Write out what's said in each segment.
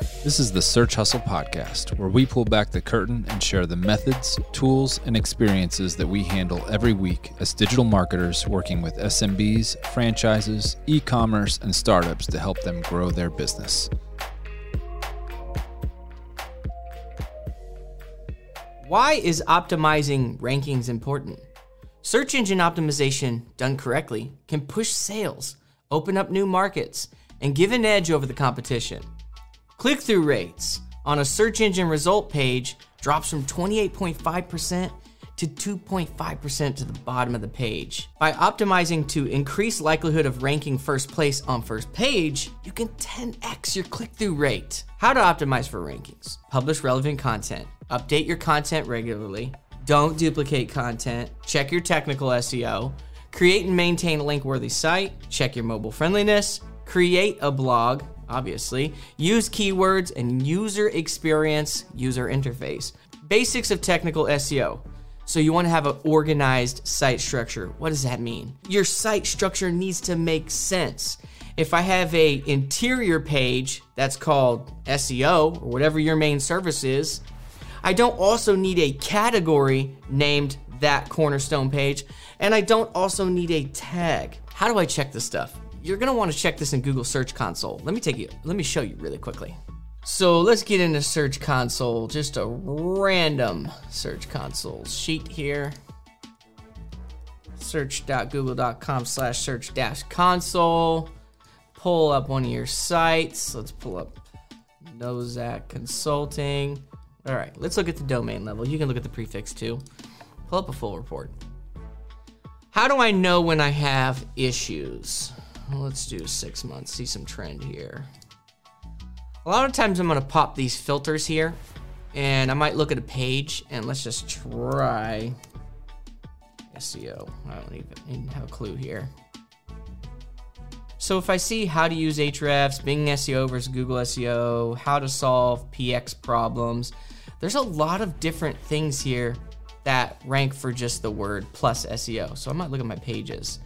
This is the Search Hustle Podcast, where we pull back the curtain and share the methods, tools, and experiences that we handle every week as digital marketers working with SMBs, franchises, e commerce, and startups to help them grow their business. Why is optimizing rankings important? Search engine optimization, done correctly, can push sales, open up new markets, and give an edge over the competition. Click through rates on a search engine result page drops from 28.5% to 2.5% to the bottom of the page. By optimizing to increase likelihood of ranking first place on first page, you can 10x your click through rate. How to optimize for rankings. Publish relevant content, update your content regularly, don't duplicate content, check your technical SEO, create and maintain a link worthy site, check your mobile friendliness, create a blog, obviously, use keywords and user experience, user interface. Basics of technical SEO. So you want to have an organized site structure. What does that mean? Your site structure needs to make sense. If I have a interior page that's called SEO or whatever your main service is, I don't also need a category named that cornerstone page, and I don't also need a tag. How do I check this stuff? You're gonna wanna check this in Google Search Console. Let me take you, let me show you really quickly. So let's get into Search Console, just a random Search Console sheet here. Search.google.com slash search dash console. Pull up one of your sites. Let's pull up Nozak Consulting. All right, let's look at the domain level. You can look at the prefix too. Pull up a full report. How do I know when I have issues? Let's do six months, see some trend here. A lot of times I'm gonna pop these filters here and I might look at a page and let's just try SEO. I don't even have a clue here. So if I see how to use Ahrefs, Bing SEO versus Google SEO, how to solve PX problems, there's a lot of different things here that rank for just the word plus SEO. So I might look at my pages.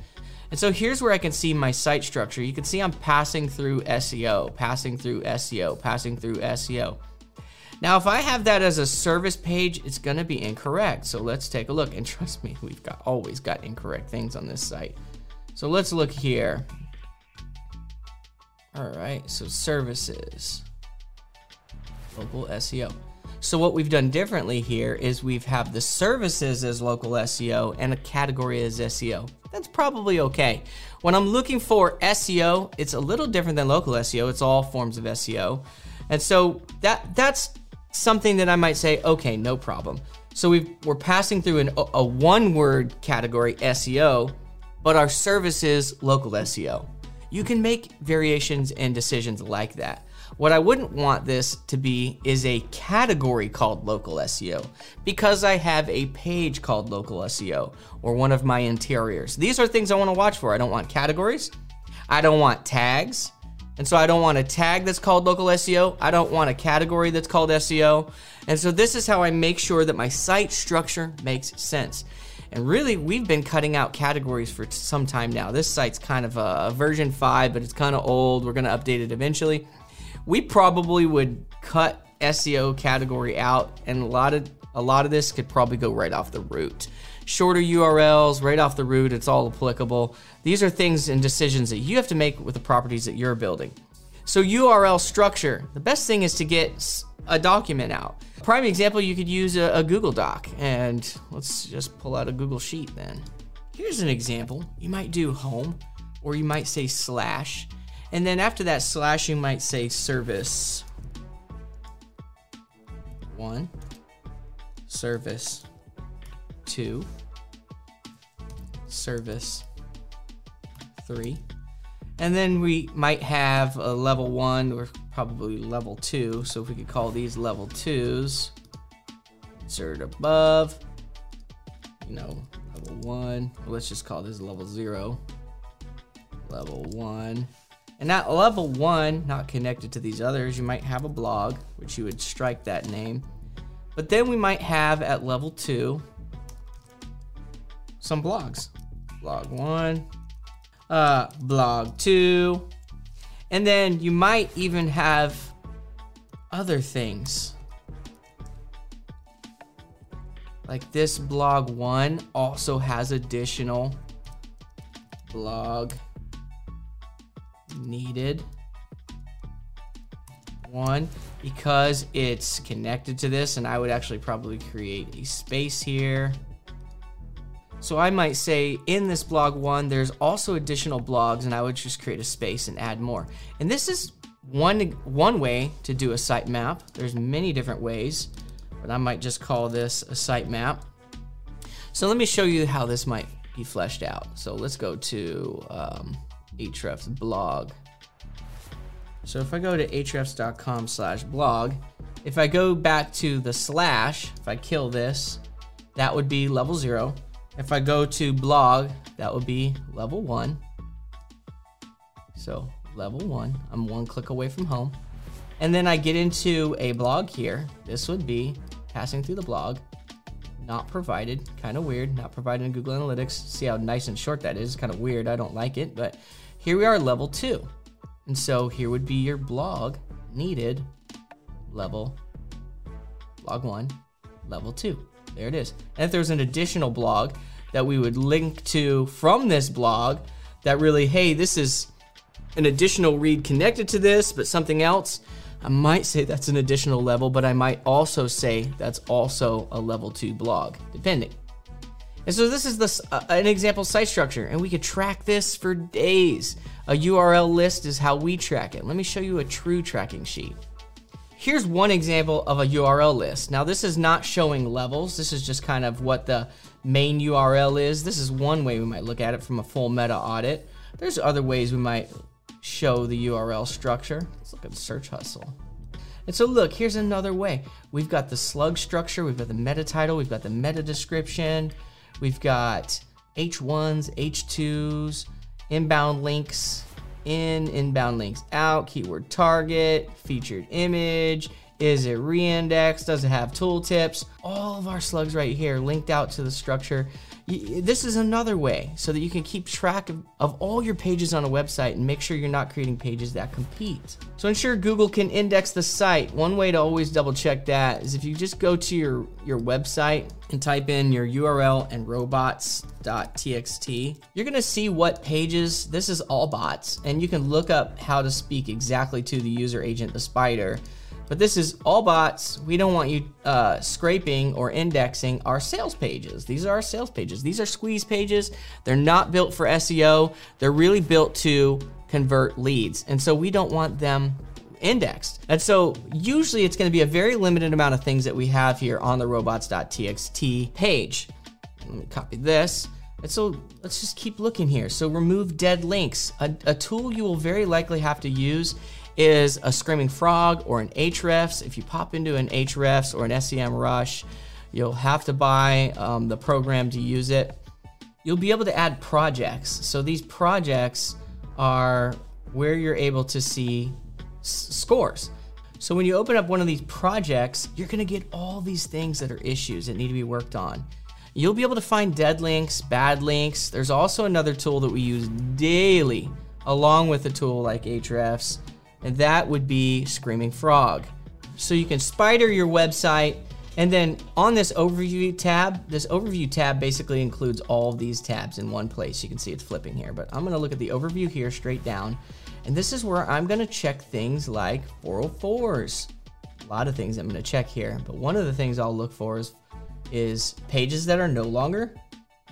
And so here's where I can see my site structure. You can see I'm passing through SEO, passing through SEO, passing through SEO. Now, if I have that as a service page, it's gonna be incorrect. So let's take a look. And trust me, we've got always got incorrect things on this site. So let's look here. All right, so services, local SEO. So what we've done differently here is we've have the services as local SEO and a category as SEO. That's probably okay. When I'm looking for SEO, it's a little different than local SEO. It's all forms of SEO. And so that that's something that I might say, okay, no problem. So we are passing through an, a one word category SEO, but our service is local SEO. You can make variations and decisions like that. What I wouldn't want this to be is a category called local SEO because I have a page called local SEO or one of my interiors. These are things I want to watch for. I don't want categories. I don't want tags. And so I don't want a tag that's called local SEO. I don't want a category that's called SEO. And so this is how I make sure that my site structure makes sense. And really, we've been cutting out categories for some time now. This site's kind of a version 5, but it's kind of old. We're going to update it eventually. We probably would cut SEO category out, and a lot of a lot of this could probably go right off the root. Shorter URLs, right off the root, it's all applicable. These are things and decisions that you have to make with the properties that you're building. So, URL structure the best thing is to get a document out. Prime example, you could use a, a Google Doc, and let's just pull out a Google Sheet then. Here's an example. You might do home, or you might say slash, and then after that slash, you might say service one, service two, service three. And then we might have a level one or probably level two. So if we could call these level twos, insert above, you know, level one. Let's just call this level zero, level one. And at level one, not connected to these others, you might have a blog, which you would strike that name. But then we might have at level two some blogs. Blog one, uh, blog two, and then you might even have other things. Like this blog one also has additional blog needed one because it's connected to this and I would actually probably create a space here. So I might say in this blog one, there's also additional blogs and I would just create a space and add more. And this is one, one way to do a sitemap. There's many different ways, but I might just call this a sitemap. So let me show you how this might be fleshed out. So let's go to um, Ahrefs blog. So if I go to ahrefs.com slash blog, if I go back to the slash, if I kill this, that would be level zero. If I go to blog, that would be level one. So level one, I'm one click away from home. And then I get into a blog here. This would be passing through the blog, not provided, kind of weird, not provided in Google Analytics. See how nice and short that is, kind of weird, I don't like it, but here we are level two. And so here would be your blog needed level blog one, level two. There it is. And if there's an additional blog that we would link to from this blog that really, hey, this is an additional read connected to this, but something else, I might say that's an additional level, but I might also say that's also a level two blog, depending. And so this is this uh, an example site structure, and we could track this for days. A URL list is how we track it. Let me show you a true tracking sheet. Here's one example of a URL list. Now this is not showing levels. This is just kind of what the main URL is. This is one way we might look at it from a full meta audit. There's other ways we might show the URL structure. Let's look at Search Hustle. And so look, here's another way. We've got the slug structure, we've got the meta title, we've got the meta description, We've got H1s, H2s, inbound links in, inbound links out, keyword target, featured image, is it reindexed? Does it have tooltips? All of our slugs right here linked out to the structure this is another way so that you can keep track of, of all your pages on a website and make sure you're not creating pages that compete. So ensure Google can index the site. One way to always double check that is if you just go to your, your website and type in your URL and robots.txt, you're gonna see what pages, this is all bots, and you can look up how to speak exactly to the user agent, the spider, but this is all bots. We don't want you uh, scraping or indexing our sales pages. These are our sales pages. These are squeeze pages. They're not built for SEO. They're really built to convert leads. And so we don't want them indexed. And so usually it's going to be a very limited amount of things that we have here on the robots.txt page. Let me copy this. And so let's just keep looking here. So remove dead links. A, a tool you will very likely have to use is a Screaming Frog or an Ahrefs. If you pop into an Ahrefs or an SEMrush, you'll have to buy um, the program to use it. You'll be able to add projects. So these projects are where you're able to see scores. So when you open up one of these projects, you're gonna get all these things that are issues that need to be worked on. You'll be able to find dead links, bad links. There's also another tool that we use daily along with a tool like Ahrefs and that would be Screaming Frog. So you can spider your website, and then on this overview tab, this overview tab basically includes all these tabs in one place. You can see it's flipping here, but I'm gonna look at the overview here straight down, and this is where I'm gonna check things like 404s. A lot of things I'm gonna check here, but one of the things I'll look for is, is pages that are no longer,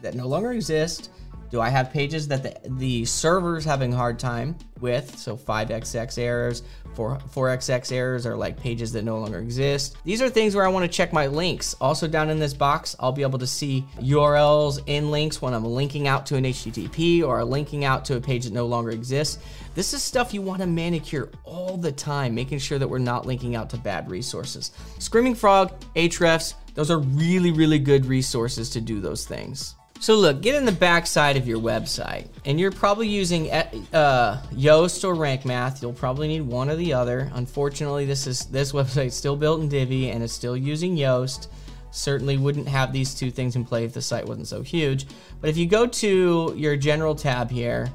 that no longer exist, do I have pages that the, the server's having hard time with? So 5xx errors, 4, 4xx errors are like pages that no longer exist. These are things where I want to check my links. Also down in this box, I'll be able to see URLs in links when I'm linking out to an HTTP or linking out to a page that no longer exists. This is stuff you want to manicure all the time, making sure that we're not linking out to bad resources. Screaming Frog, Ahrefs, those are really, really good resources to do those things. So look, get in the backside of your website, and you're probably using uh, Yoast or Rank Math. You'll probably need one or the other. Unfortunately, this is this website's still built in Divi and it's still using Yoast. Certainly wouldn't have these two things in play if the site wasn't so huge. But if you go to your general tab here,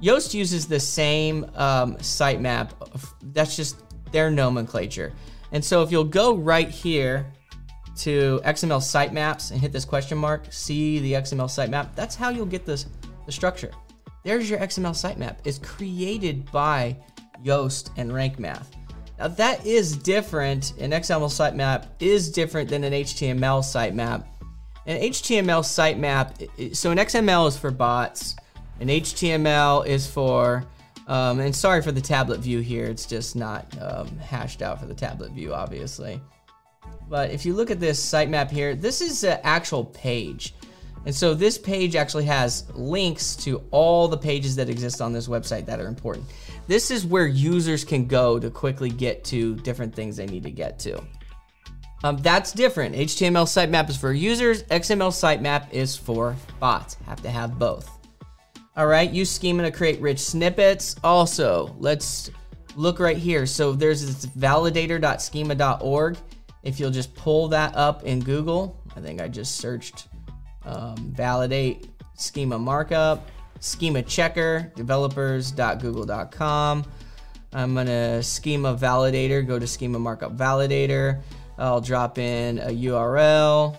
Yoast uses the same um, sitemap. That's just their nomenclature. And so if you'll go right here to XML sitemaps and hit this question mark, see the XML sitemap, that's how you'll get this the structure. There's your XML sitemap. It's created by Yoast and Rank Math. Now that is different. An XML sitemap is different than an HTML sitemap. An HTML sitemap, so an XML is for bots, an HTML is for, um, and sorry for the tablet view here, it's just not um, hashed out for the tablet view, obviously. But if you look at this sitemap here, this is an actual page. And so this page actually has links to all the pages that exist on this website that are important. This is where users can go to quickly get to different things they need to get to. Um, that's different. HTML sitemap is for users. XML sitemap is for bots. Have to have both. All right, use schema to create rich snippets. Also, let's look right here. So there's this validator.schema.org. If you'll just pull that up in Google, I think I just searched um, validate schema markup, schema checker, developers.google.com. I'm gonna schema validator, go to schema markup validator. I'll drop in a URL.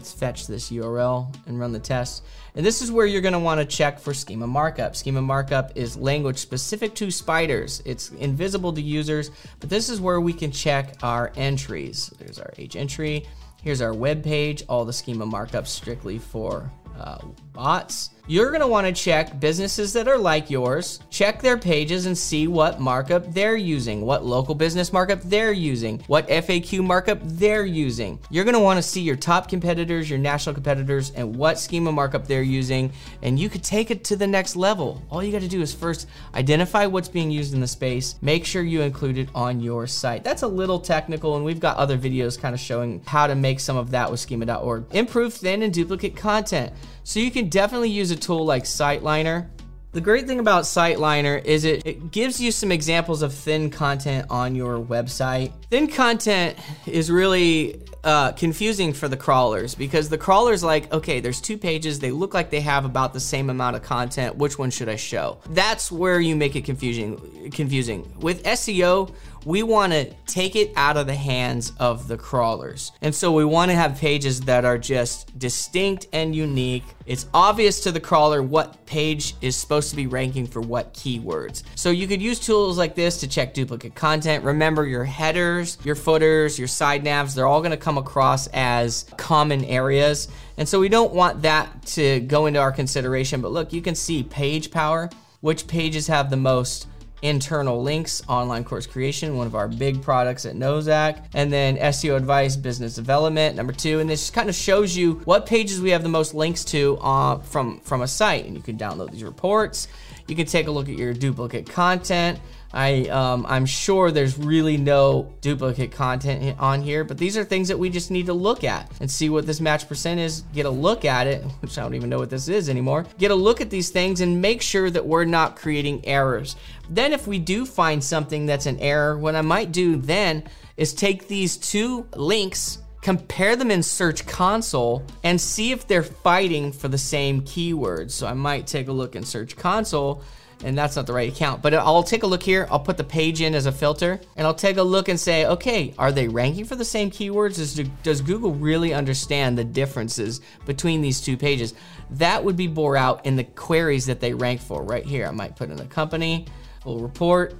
Let's fetch this URL and run the test. And this is where you're gonna wanna check for schema markup. Schema markup is language specific to spiders. It's invisible to users, but this is where we can check our entries. There's our H entry. Here's our web page, all the schema markups strictly for uh, bots. You're gonna wanna check businesses that are like yours, check their pages and see what markup they're using, what local business markup they're using, what FAQ markup they're using. You're gonna wanna see your top competitors, your national competitors, and what schema markup they're using, and you could take it to the next level. All you gotta do is first identify what's being used in the space, make sure you include it on your site. That's a little technical, and we've got other videos kind of showing how to make some of that with schema.org. Improve thin and duplicate content. So you can definitely use a tool like SiteLiner. The great thing about SiteLiner is it, it gives you some examples of thin content on your website. Thin content is really uh, confusing for the crawlers because the crawler's like, okay, there's two pages, they look like they have about the same amount of content. Which one should I show? That's where you make it confusing. Confusing with SEO we want to take it out of the hands of the crawlers. And so we want to have pages that are just distinct and unique. It's obvious to the crawler what page is supposed to be ranking for what keywords. So you could use tools like this to check duplicate content. Remember your headers, your footers, your side navs, they're all going to come across as common areas. And so we don't want that to go into our consideration. But look, you can see page power, which pages have the most internal links, online course creation, one of our big products at Nozak, and then SEO advice, business development, number two. And this kind of shows you what pages we have the most links to uh, from, from a site. And you can download these reports. You can take a look at your duplicate content. I um, I'm sure there's really no duplicate content on here, but these are things that we just need to look at and see what this match percent is. Get a look at it, which I don't even know what this is anymore. Get a look at these things and make sure that we're not creating errors. Then, if we do find something that's an error, what I might do then is take these two links compare them in Search Console and see if they're fighting for the same keywords. So I might take a look in Search Console and that's not the right account. But I'll take a look here. I'll put the page in as a filter and I'll take a look and say, okay, are they ranking for the same keywords? Does, does Google really understand the differences between these two pages? That would be bore out in the queries that they rank for right here. I might put in a company, a report,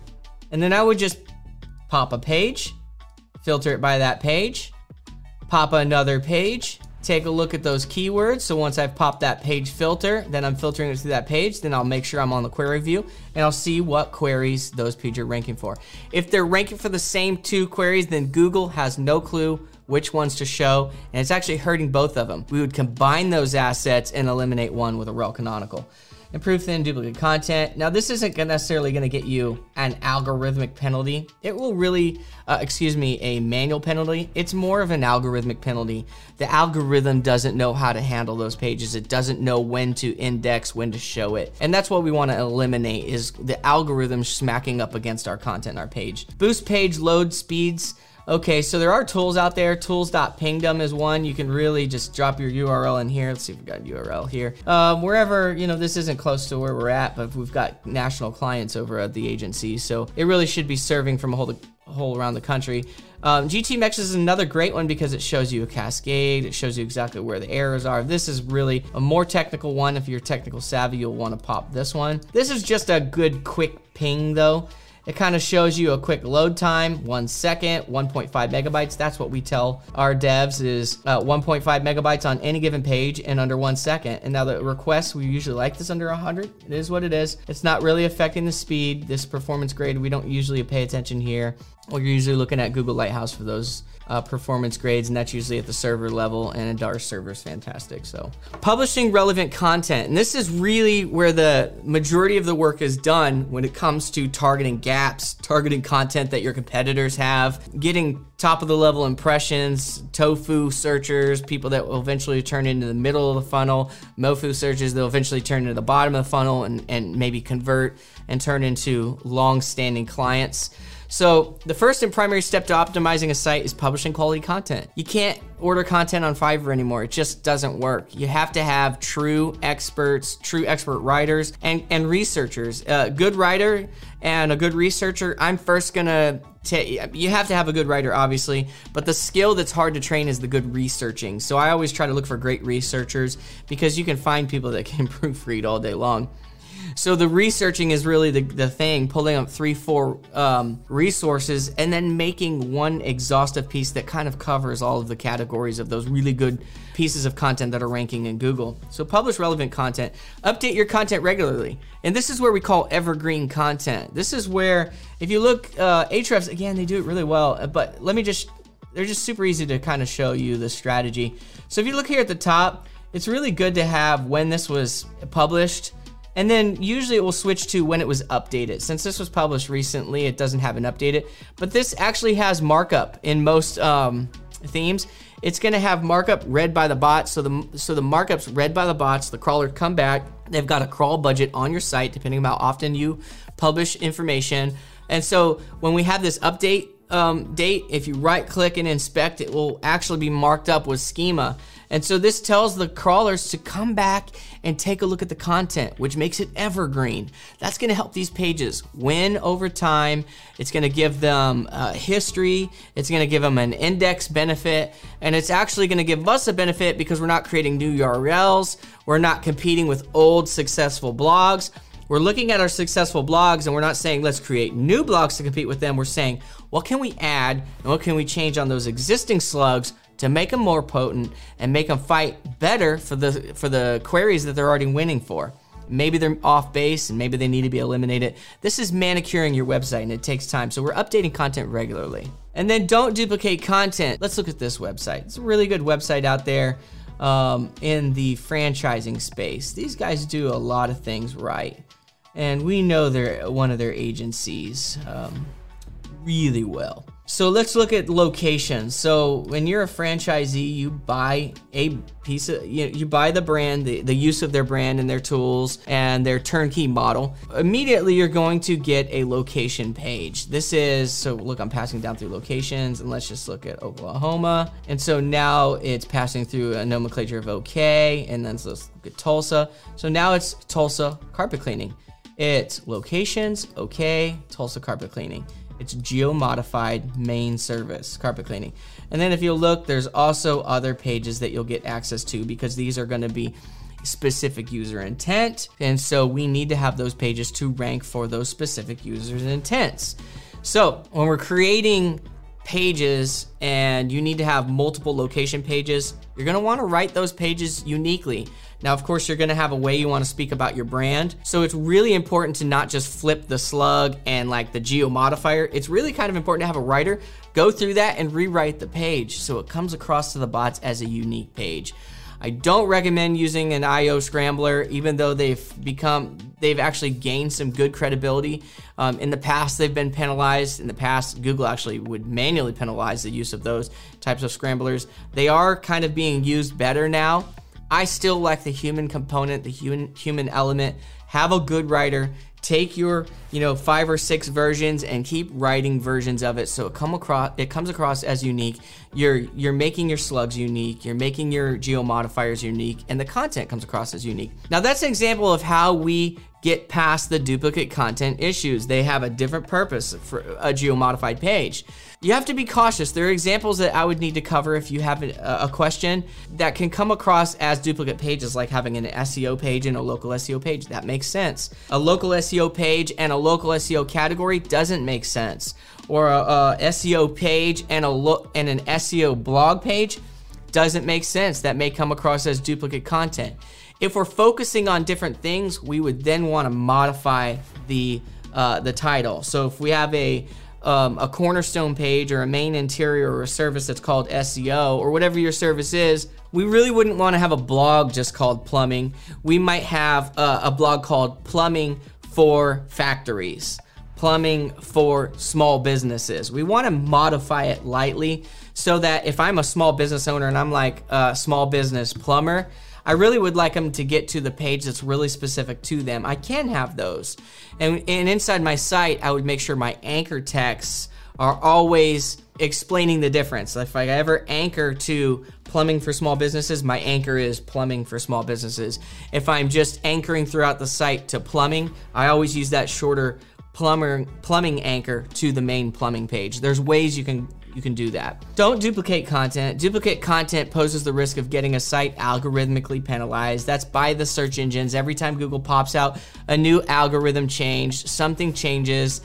and then I would just pop a page, filter it by that page, pop another page, take a look at those keywords. So once I've popped that page filter, then I'm filtering it to that page, then I'll make sure I'm on the query view and I'll see what queries those pages are ranking for. If they're ranking for the same two queries, then Google has no clue which ones to show, and it's actually hurting both of them. We would combine those assets and eliminate one with a rel canonical. Improve thin duplicate content. Now, this isn't necessarily going to get you an algorithmic penalty. It will really, uh, excuse me, a manual penalty. It's more of an algorithmic penalty. The algorithm doesn't know how to handle those pages. It doesn't know when to index, when to show it. And that's what we want to eliminate is the algorithm smacking up against our content, our page. Boost page load speeds. Okay, so there are tools out there. Tools.pingdom is one. You can really just drop your URL in here. Let's see if we've got a URL here. Um, wherever, you know, this isn't close to where we're at, but we've got national clients over at the agency. So it really should be serving from a whole, whole around the country. Um, is another great one because it shows you a cascade. It shows you exactly where the errors are. This is really a more technical one. If you're technical savvy, you'll want to pop this one. This is just a good quick ping though. It kind of shows you a quick load time, one second, 1.5 megabytes. That's what we tell our devs is uh, 1.5 megabytes on any given page in under one second. And now the requests, we usually like this under 100. It is what it is. It's not really affecting the speed. This performance grade, we don't usually pay attention here. Well, you're usually looking at Google Lighthouse for those uh, performance grades, and that's usually at the server level, and a DAR server is fantastic. So, publishing relevant content, and this is really where the majority of the work is done when it comes to targeting gaps, targeting content that your competitors have, getting top of the level impressions, tofu searchers, people that will eventually turn into the middle of the funnel, mofu searches that will eventually turn into the bottom of the funnel and, and maybe convert and turn into long standing clients. So the first and primary step to optimizing a site is publishing quality content. You can't order content on Fiverr anymore. It just doesn't work. You have to have true experts, true expert writers, and, and researchers. A good writer and a good researcher, I'm first gonna you have to have a good writer, obviously, but the skill that's hard to train is the good researching. So I always try to look for great researchers because you can find people that can proofread all day long. So the researching is really the, the thing, pulling up three, four um, resources and then making one exhaustive piece that kind of covers all of the categories of those really good pieces of content that are ranking in Google. So publish relevant content, update your content regularly. And this is where we call evergreen content. This is where, if you look, uh, Ahrefs, again, they do it really well, but let me just, they're just super easy to kind of show you the strategy. So if you look here at the top, it's really good to have when this was published and then usually it will switch to when it was updated. Since this was published recently, it doesn't have an updated, but this actually has markup in most um, themes. It's gonna have markup read by the bots. So the so the markups read by the bots, the crawlers come back. They've got a crawl budget on your site, depending on how often you publish information. And so when we have this update um, date, if you right click and inspect, it will actually be marked up with schema. And so this tells the crawlers to come back and take a look at the content, which makes it evergreen. That's to help these pages win over time. It's to give them uh, history. It's to give them an index benefit. And it's actually to give us a benefit because we're not creating new URLs. We're not competing with old successful blogs. We're looking at our successful blogs and we're not saying let's create new blogs to compete with them. We're saying what can we add and what can we change on those existing slugs to make them more potent and make them fight better for the for the queries that they're already winning for. Maybe they're off base and maybe they need to be eliminated. This is manicuring your website and it takes time. So we're updating content regularly. And then don't duplicate content. Let's look at this website. It's a really good website out there um, in the franchising space. These guys do a lot of things right. And we know they're one of their agencies um, really well. So let's look at locations. So when you're a franchisee, you buy a piece of you, know, you buy the brand, the, the use of their brand and their tools and their turnkey model. Immediately you're going to get a location page. This is so look, I'm passing down through locations and let's just look at Oklahoma. And so now it's passing through a nomenclature of OK, and then let's look at Tulsa. So now it's Tulsa carpet cleaning. It's locations, OK, Tulsa carpet cleaning. It's geo-modified main service, carpet cleaning. And then if you look, there's also other pages that you'll get access to because these are going to be specific user intent. And so we need to have those pages to rank for those specific users' intents. So when we're creating pages and you need to have multiple location pages, you're gonna wanna write those pages uniquely. Now, of course, you're gonna have a way you wanna speak about your brand. So it's really important to not just flip the slug and like the geo modifier. It's really kind of important to have a writer go through that and rewrite the page so it comes across to the bots as a unique page. I don't recommend using an IO scrambler, even though they've become, they've actually gained some good credibility. Um, in the past, they've been penalized. In the past, Google actually would manually penalize the use of those types of scramblers. They are kind of being used better now. I still like the human component, the human human element have a good writer take your you know five or six versions and keep writing versions of it. So it come across it comes across as unique. You're you're making your slugs unique. You're making your geo modifiers unique. And the content comes across as unique. Now that's an example of how we get past the duplicate content issues they have a different purpose for a geo modified page you have to be cautious. There are examples that I would need to cover if you have a, question that can come across as duplicate pages, like having an SEO page and a local SEO page. That makes sense. A local SEO page and a local SEO category doesn't make sense. Or a, a SEO page and a and an SEO blog page doesn't make sense. That may come across as duplicate content. If we're focusing on different things, we would then want to modify the uh, the title. So if we have a um, a cornerstone page or a main interior or a service that's called SEO or whatever your service is, we really wouldn't want to have a blog just called plumbing. We might have a, a blog called plumbing for factories, plumbing for small businesses. We want to modify it lightly so that if I'm a small business owner and I'm like a small business plumber, I really would like them to get to the page that's really specific to them. I can have those. And, and inside my site, I would make sure my anchor texts are always explaining the difference. If I ever anchor to plumbing for small businesses, my anchor is plumbing for small businesses. If I'm just anchoring throughout the site to plumbing, I always use that shorter plumber plumbing anchor to the main plumbing page. There's ways you can you can do that. Don't duplicate content. Duplicate content poses the risk of getting a site algorithmically penalized. That's by the search engines. Every time Google pops out a new algorithm change, something changes.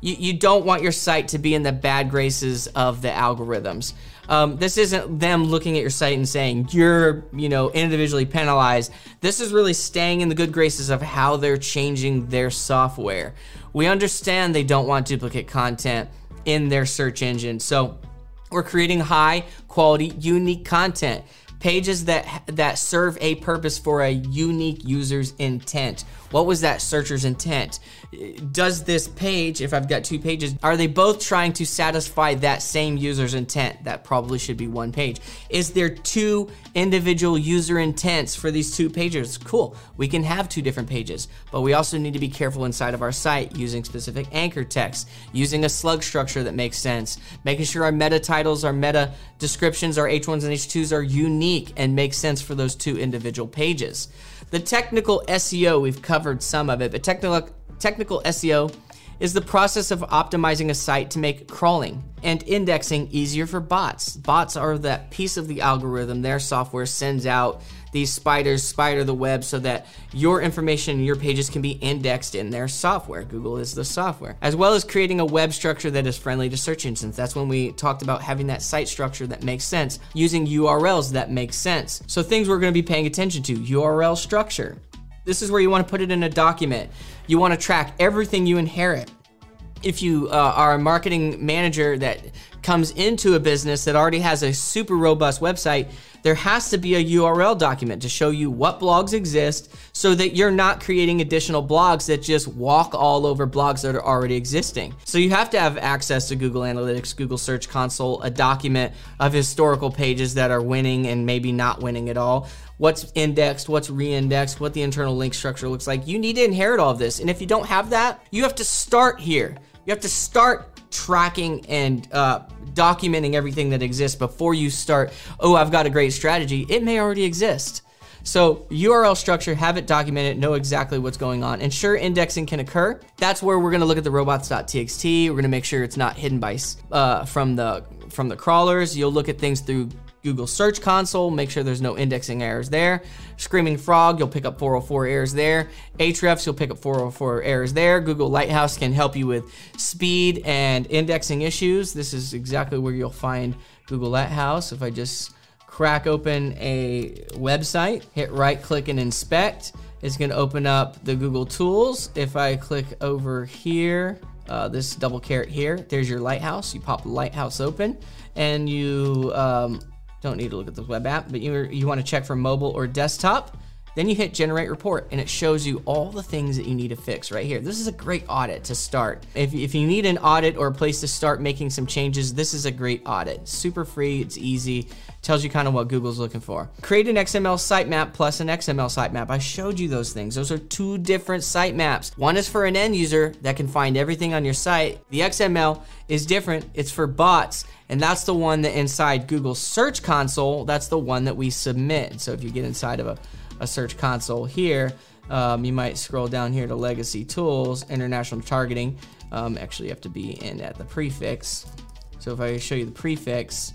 You, you don't want your site to be in the bad graces of the algorithms. Um, this isn't them looking at your site and saying you're, you know, individually penalized. This is really staying in the good graces of how they're changing their software. We understand they don't want duplicate content in their search engine. So we're creating high quality, unique content pages that that serve a purpose for a unique user's intent. What was that searcher's intent? Does this page, if I've got two pages, are they both trying to satisfy that same user's intent? That probably should be one page. Is there two individual user intents for these two pages? Cool. We can have two different pages, but we also need to be careful inside of our site using specific anchor text, using a slug structure that makes sense, making sure our meta titles, our meta descriptions, our H1s and H2s are unique and make sense for those two individual pages. The technical SEO, we've covered some of it, but technical, technical SEO is the process of optimizing a site to make crawling and indexing easier for bots. Bots are that piece of the algorithm their software sends out these spiders spider the web so that your information and your pages can be indexed in their software. Google is the software. As well as creating a web structure that is friendly to search engines. That's when we talked about having that site structure that makes sense, using URLs that make sense. So things we're going to be paying attention to, URL structure. This is where you want to put it in a document. You want to track everything you inherit. If you uh, are a marketing manager that comes into a business that already has a super robust website, there has to be a URL document to show you what blogs exist so that you're not creating additional blogs that just walk all over blogs that are already existing. So you have to have access to Google Analytics, Google Search Console, a document of historical pages that are winning and maybe not winning at all what's indexed, what's re-indexed, what the internal link structure looks like. You need to inherit all of this. And if you don't have that, you have to start here. You have to start tracking and uh, documenting everything that exists before you start, oh, I've got a great strategy. It may already exist. So URL structure, have it documented, know exactly what's going on. Ensure indexing can occur. That's where we're gonna look at the robots.txt. We're gonna make sure it's not hidden by uh, from the from the crawlers. You'll look at things through Google Search Console, make sure there's no indexing errors there. Screaming Frog, you'll pick up 404 errors there. Ahrefs, you'll pick up 404 errors there. Google Lighthouse can help you with speed and indexing issues. This is exactly where you'll find Google Lighthouse. If I just crack open a website, hit right click and inspect, it's going to open up the Google Tools. If I click over here, uh, this double caret here, there's your Lighthouse. You pop the Lighthouse open and you um, don't need to look at the web app, but you, you want to check for mobile or desktop. Then you hit generate report and it shows you all the things that you need to fix right here. This is a great audit to start. If, if you need an audit or a place to start making some changes, this is a great audit. Super free, it's easy, tells you kind of what Google's looking for. Create an XML sitemap plus an XML sitemap. I showed you those things. Those are two different sitemaps. One is for an end user that can find everything on your site. The XML is different. It's for bots and that's the one that inside Google Search Console, that's the one that we submit. So if you get inside of a, a Search Console here, um, you might scroll down here to Legacy Tools, International Targeting. Um, actually, you have to be in at the prefix. So if I show you the prefix,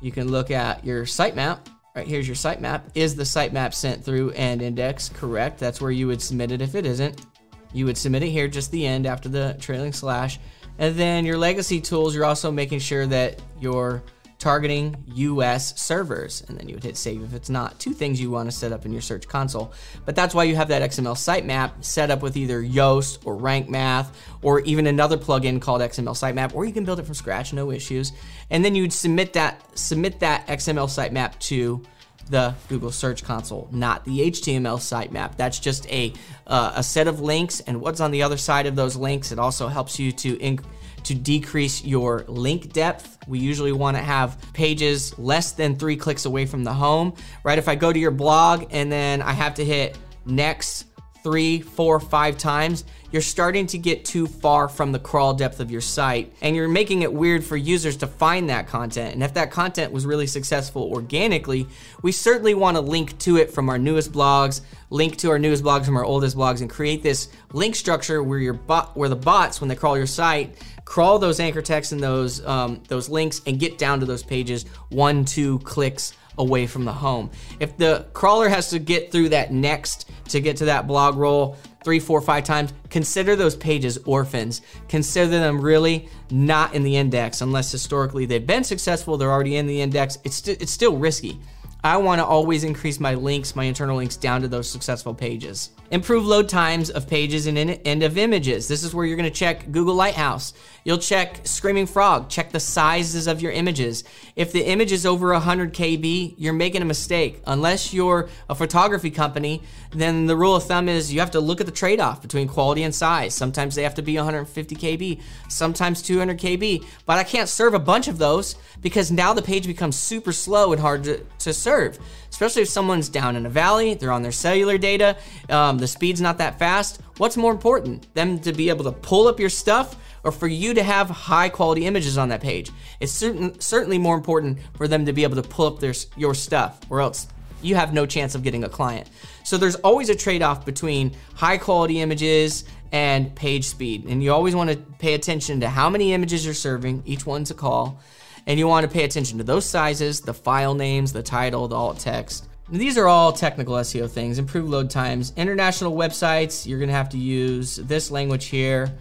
you can look at your sitemap. Right here's your sitemap. Is the sitemap sent through and index correct? That's where you would submit it. If it isn't, you would submit it here, just the end after the trailing slash. And then your legacy tools, you're also making sure that you're targeting US servers. And then you would hit save if it's not. Two things you want to set up in your search console. But that's why you have that XML sitemap set up with either Yoast or Rank Math or even another plugin called XML sitemap, or you can build it from scratch, no issues. And then you'd submit that submit that XML sitemap to the Google Search Console, not the HTML sitemap. That's just a uh, a set of links, and what's on the other side of those links. It also helps you to inc- to decrease your link depth. We usually want to have pages less than three clicks away from the home. Right? If I go to your blog and then I have to hit next three, four, five times, you're starting to get too far from the crawl depth of your site and you're making it weird for users to find that content. And if that content was really successful organically, we certainly want to link to it from our newest blogs, link to our newest blogs from our oldest blogs and create this link structure where your bot where the bots when they crawl your site crawl those anchor texts and those um, those links and get down to those pages one two clicks away from the home. If the crawler has to get through that next to get to that blog roll three, four, five times, consider those pages orphans. Consider them really not in the index unless historically they've been successful, they're already in the index. It's, st- it's still risky. I want to always increase my links, my internal links down to those successful pages. Improve load times of pages and end of images. This is where you're going to check Google Lighthouse. You'll check Screaming Frog, check the sizes of your images. If the image is over 100 KB, you're making a mistake. Unless you're a photography company, then the rule of thumb is you have to look at the trade off between quality and size. Sometimes they have to be 150 KB, sometimes 200 KB, but I can't serve a bunch of those because now the page becomes super slow and hard to, to serve especially if someone's down in a valley, they're on their cellular data, um, the speed's not that fast. What's more important, them to be able to pull up your stuff or for you to have high quality images on that page? It's certain, certainly more important for them to be able to pull up their, your stuff, or else you have no chance of getting a client. So there's always a trade off between high quality images and page speed. And you always want to pay attention to how many images you're serving, each one's a call and you want to pay attention to those sizes, the file names, the title, the alt text. These are all technical SEO things. Improve load times. International websites, you're going to have to use this language here.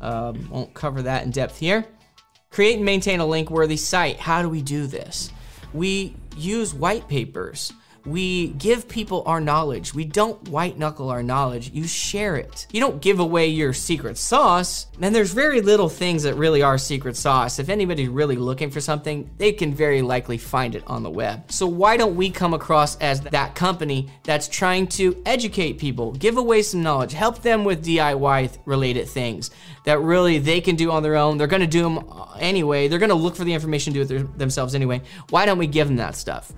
Um, won't cover that in depth here. Create and maintain a link worthy site. How do we do this? We use white papers. We give people our knowledge. We don't white knuckle our knowledge. You share it. You don't give away your secret sauce. And there's very little things that really are secret sauce. If anybody's really looking for something, they can very likely find it on the web. So why don't we come across as that company that's trying to educate people, give away some knowledge, help them with DIY related things that really they can do on their own. They're going to do them anyway. They're going to look for the information, do it themselves anyway. Why don't we give them that stuff?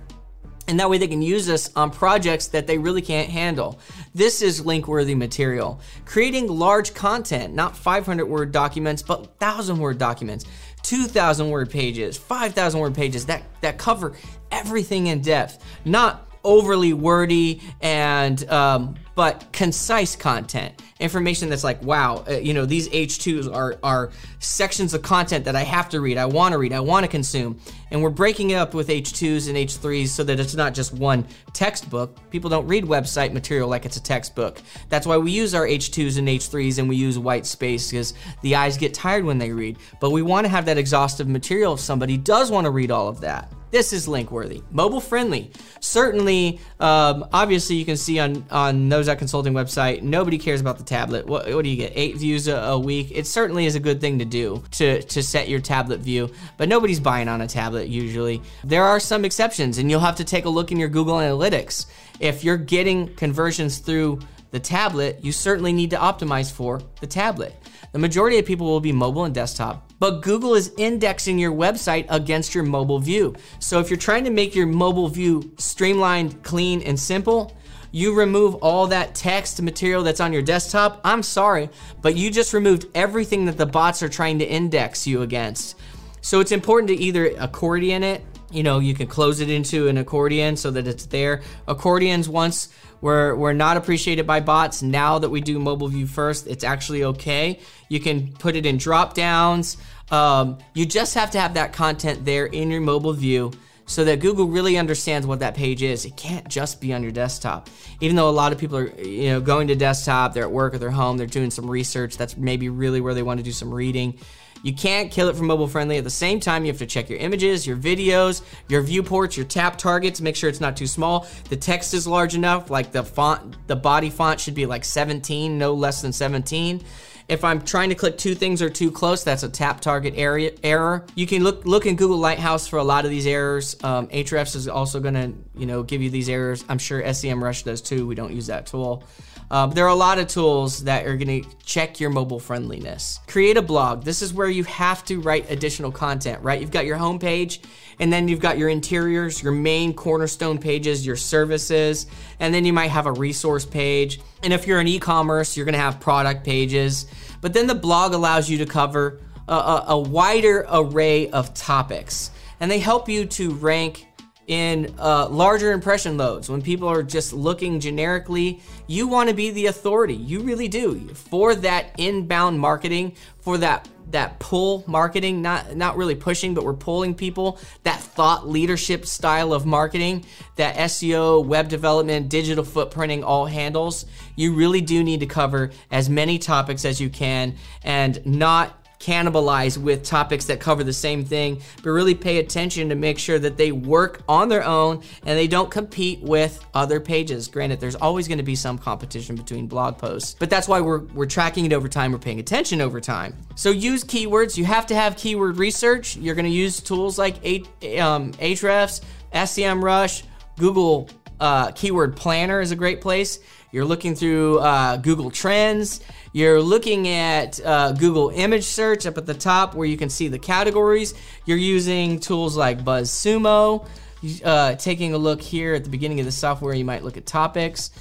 And that way they can use this on projects that they really can't handle. This is link worthy material. Creating large content, not 500 word documents, but 1,000 word documents, 2,000 word pages, 5,000 word pages that, that cover everything in depth, not overly wordy and um, but concise content. Information that's like wow uh, you know these h2s are are sections of content that i have to read i want to read i want to consume. And we're breaking it up with h2s and h3s so that it's not just one textbook. People don't read website material like it's a textbook. That's why we use our h2s and h3s and we use white space because the eyes get tired when they read. But we want to have that exhaustive material if somebody does want to read all of that this is link worthy, mobile friendly. Certainly, um, obviously, you can see on on Nozak Consulting website, nobody cares about the tablet. What, what do you get? Eight views a, a, week. It certainly is a good thing to do to to set your tablet view, but nobody's buying on a tablet usually. There are some exceptions, and you'll have to take a look in your Google Analytics. If you're getting conversions through the tablet, you certainly need to optimize for the tablet. The majority of people will be mobile and desktop, but Google is indexing your website against your mobile view. So if you're trying to make your mobile view streamlined, clean, and simple, you remove all that text material that's on your desktop, I'm sorry, but you just removed everything that the bots are trying to index you against. So it's important to either accordion it, you know, you can close it into an accordion so that it's there. Accordions once were, were not appreciated by bots. Now that we do mobile view first, it's actually okay. You can put it in drop downs. Um, you just have to have that content there in your mobile view so that Google really understands what that page is. It can't just be on your desktop. Even though a lot of people are, you know, going to desktop, they're at work or they're home, they're doing some research. That's maybe really where they want to do some reading. You can't kill it from mobile friendly. At the same time, you have to check your images, your videos, your viewports, your tap targets, make sure it's not too small. The text is large enough, like the font, the body font should be like 17, no less than 17. If I'm trying to click two things or too close, that's a tap target area error. You can look look in Google Lighthouse for a lot of these errors. Um, Ahrefs is also to you know give you these errors. I'm sure SEMrush does too. We don't use that tool. Uh, there are a lot of tools that are going to check your mobile friendliness. Create a blog. This is where you have to write additional content, right? You've got your homepage, and then you've got your interiors, your main cornerstone pages, your services, and then you might have a resource page. And if you're in e commerce, you're going to have product pages. But then the blog allows you to cover a, a, a wider array of topics, and they help you to rank in uh, larger impression loads. When people are just looking generically you want to be the authority. You really do. For that inbound marketing for that that pull marketing not not really pushing but we're pulling people that thought leadership style of marketing that SEO web development digital footprinting all handles you really do need to cover as many topics as you can and not cannibalize with topics that cover the same thing, but really pay attention to make sure that they work on their own and they don't compete with other pages. Granted, there's always going to be some competition between blog posts, but that's why we're, we're tracking it over time, we're paying attention over time. So use keywords. You have to have keyword research. You're going to use tools like um, Ahrefs, SEMrush, Google uh, Keyword Planner is a great place. You're looking through uh, Google Trends. You're looking at uh, Google Image Search up at the top where you can see the categories. You're using tools like BuzzSumo. Uh, taking a look here at the beginning of the software, you might look at topics.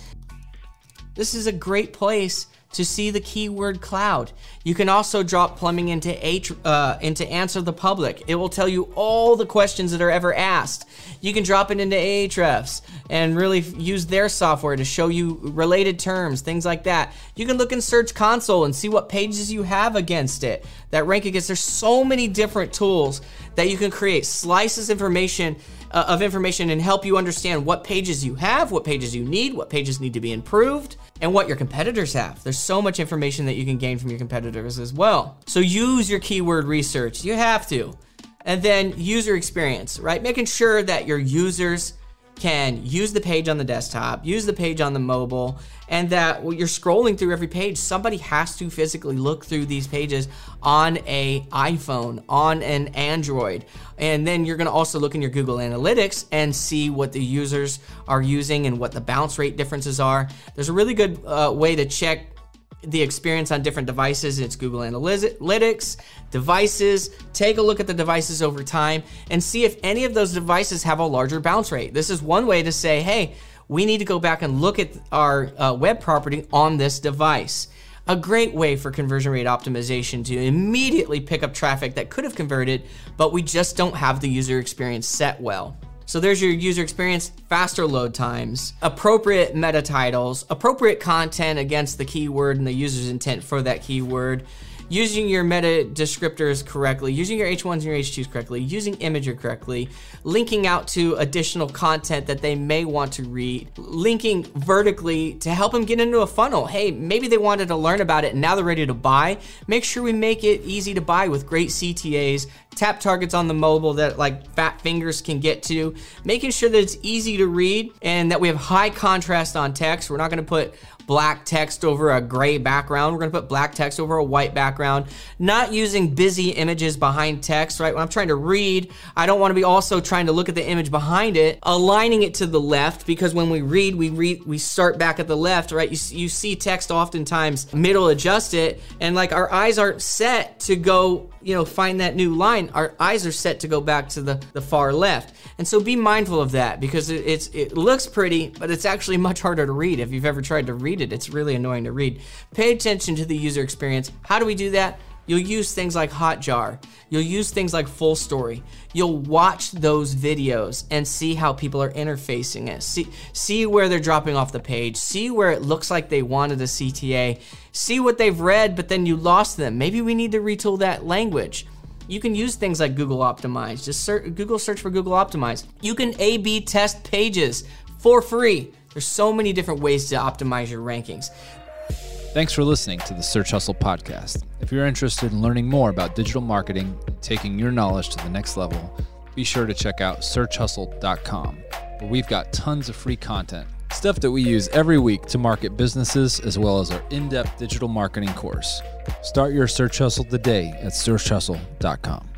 This is a great place to see the keyword cloud. You can also drop plumbing into H, uh, into Answer the Public. It will tell you all the questions that are ever asked. You can drop it into Ahrefs and really use their software to show you related terms, things like that. You can look in Search Console and see what pages you have against it that rank against. There's so many different tools that you can create slices information uh, of information and help you understand what pages you have, what pages you need, what pages need to be improved, and what your competitors have. There's so much information that you can gain from your competitors as well. So use your keyword research. You have to. And then user experience, right? Making sure that your users can use the page on the desktop, use the page on the mobile, and that when you're scrolling through every page, somebody has to physically look through these pages on a iPhone, on an Android. And then you're going to also look in your Google Analytics and see what the users are using and what the bounce rate differences are. There's a really good uh, way to check the experience on different devices. It's Google Analytics, devices. Take a look at the devices over time and see if any of those devices have a larger bounce rate. This is one way to say, hey, we need to go back and look at our uh, web property on this device. A great way for conversion rate optimization to immediately pick up traffic that could have converted, but we just don't have the user experience set well. So there's your user experience, faster load times, appropriate meta titles, appropriate content against the keyword and the user's intent for that keyword, using your meta descriptors correctly, using your H1s and your H2s correctly, using Imgur correctly, linking out to additional content that they may want to read, linking vertically to help them get into a funnel. Hey, maybe they wanted to learn about it and now they're ready to buy. Make sure we make it easy to buy with great CTAs, tap targets on the mobile that like fat fingers can get to, making sure that it's easy to read and that we have high contrast on text. We're not going to put black text over a gray background. We're to put black text over a white background. Not using busy images behind text, right? When I'm trying to read, I don't want to be also trying to look at the image behind it, aligning it to the left because when we read, we read we start back at the left, right? You, you see text oftentimes middle adjust it and like our eyes aren't set to go, you know, find that new line. Our eyes are set to go back to the the far left. And so be mindful of that because it, it's it looks pretty, but it's actually much harder to read if you've ever tried to read read it. It's really annoying to read. Pay attention to the user experience. How do we do that? You'll use things like Hotjar. You'll use things like FullStory. You'll watch those videos and see how people are interfacing it. See, see where they're dropping off the page. See where it looks like they wanted a CTA. See what they've read, but then you lost them. Maybe we need to retool that language. You can use things like Google Optimize. Just search, Google search for Google Optimize. You can A/B test pages for free. There's so many different ways to optimize your rankings. Thanks for listening to the Search Hustle podcast. If you're interested in learning more about digital marketing and taking your knowledge to the next level, be sure to check out searchhustle.com, where we've got tons of free content, stuff that we use every week to market businesses, as well as our in depth digital marketing course. Start your search hustle today at searchhustle.com.